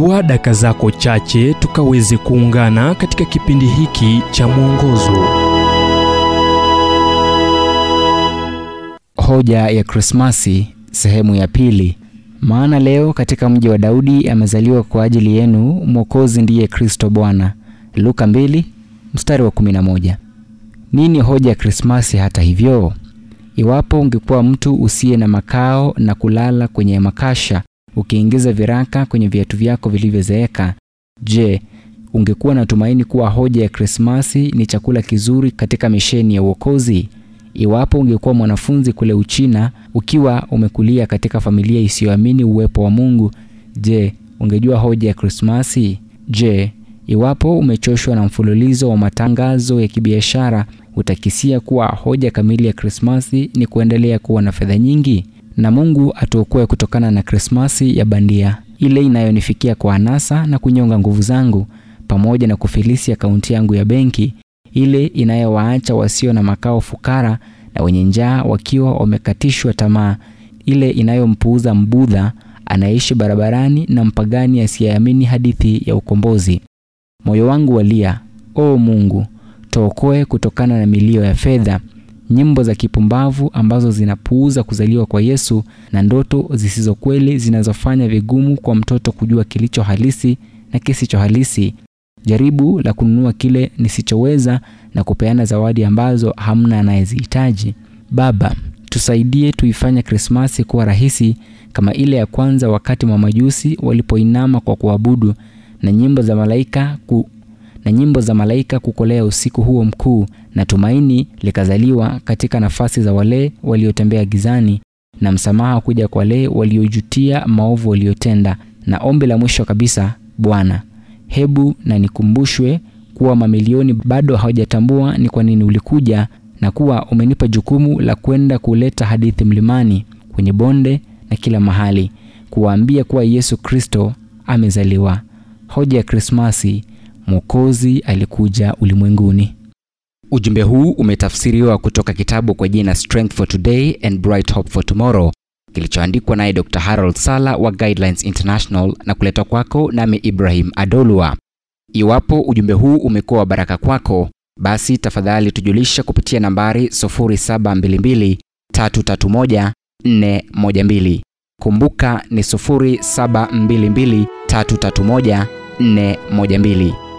chukua daka zako chache tukaweze kuungana katika kipindi hiki cha mwongozo Hoja ya Krismasi sehemu ya pili. Maana leo katika mji wa Daudi amezaliwa kwa ajili yenu Mwokozi ndiye Kristo Bwana. Luka 2 mstari wa 11. Nini hoja ya Krismasi hata hivyo? Iwapo ungekuwa mtu usiye na makao na kulala kwenye makasha ukiingiza viraka kwenye viatu vyako vilivyozeeka, je, ungekuwa na tumaini kuwa hoja ya Krismasi ni chakula kizuri katika misheni ya uokozi? Iwapo ungekuwa mwanafunzi kule Uchina ukiwa umekulia katika familia isiyoamini uwepo wa Mungu, je, ungejua hoja ya Krismasi? Je, iwapo umechoshwa na mfululizo wa matangazo ya kibiashara, utakisia kuwa hoja kamili ya Krismasi ni kuendelea kuwa na fedha nyingi? Na Mungu atuokoe kutokana na Krismasi ya bandia, ile inayonifikia kwa anasa na kunyonga nguvu zangu, pamoja na kufilisi akaunti yangu ya benki ile inayowaacha wasio na makao fukara na wenye njaa wakiwa wamekatishwa tamaa, ile inayompuuza mbudha anaishi barabarani na mpagani asiyeamini hadithi ya ukombozi. Moyo wangu walia, o Mungu, tookoe kutokana na milio ya fedha, nyimbo za kipumbavu ambazo zinapuuza kuzaliwa kwa Yesu na ndoto zisizo kweli zinazofanya vigumu kwa mtoto kujua kilicho halisi na kisicho halisi jaribu la kununua kile nisichoweza na kupeana zawadi ambazo hamna anayezihitaji. Baba, tusaidie tuifanye Krismasi kuwa rahisi kama ile ya kwanza wakati mamajusi walipoinama kwa kuabudu na nyimbo za malaika ku, na nyimbo za malaika kukolea usiku huo mkuu, na tumaini likazaliwa katika nafasi za wale waliotembea gizani, na msamaha kuja kwa wale waliojutia maovu waliotenda. Na ombi la mwisho kabisa, Bwana hebu na nikumbushwe kuwa mamilioni bado hawajatambua ni kwa nini ulikuja na kuwa umenipa jukumu la kwenda kuleta hadithi mlimani, kwenye bonde na kila mahali, kuwaambia kuwa Yesu Kristo amezaliwa. Hoja ya Krismasi, Mwokozi alikuja ulimwenguni. Ujumbe huu umetafsiriwa kutoka kitabu kwa jina Strength for Today and Bright Hope for Tomorrow kilichoandikwa naye Dr. Harold Sala wa Guidelines International na kuletwa kwako nami Ibrahim Adolwa. Iwapo ujumbe huu umekuwa wa baraka kwako, basi tafadhali tujulisha kupitia nambari 0722 331 412. Kumbuka ni 0722 331 412.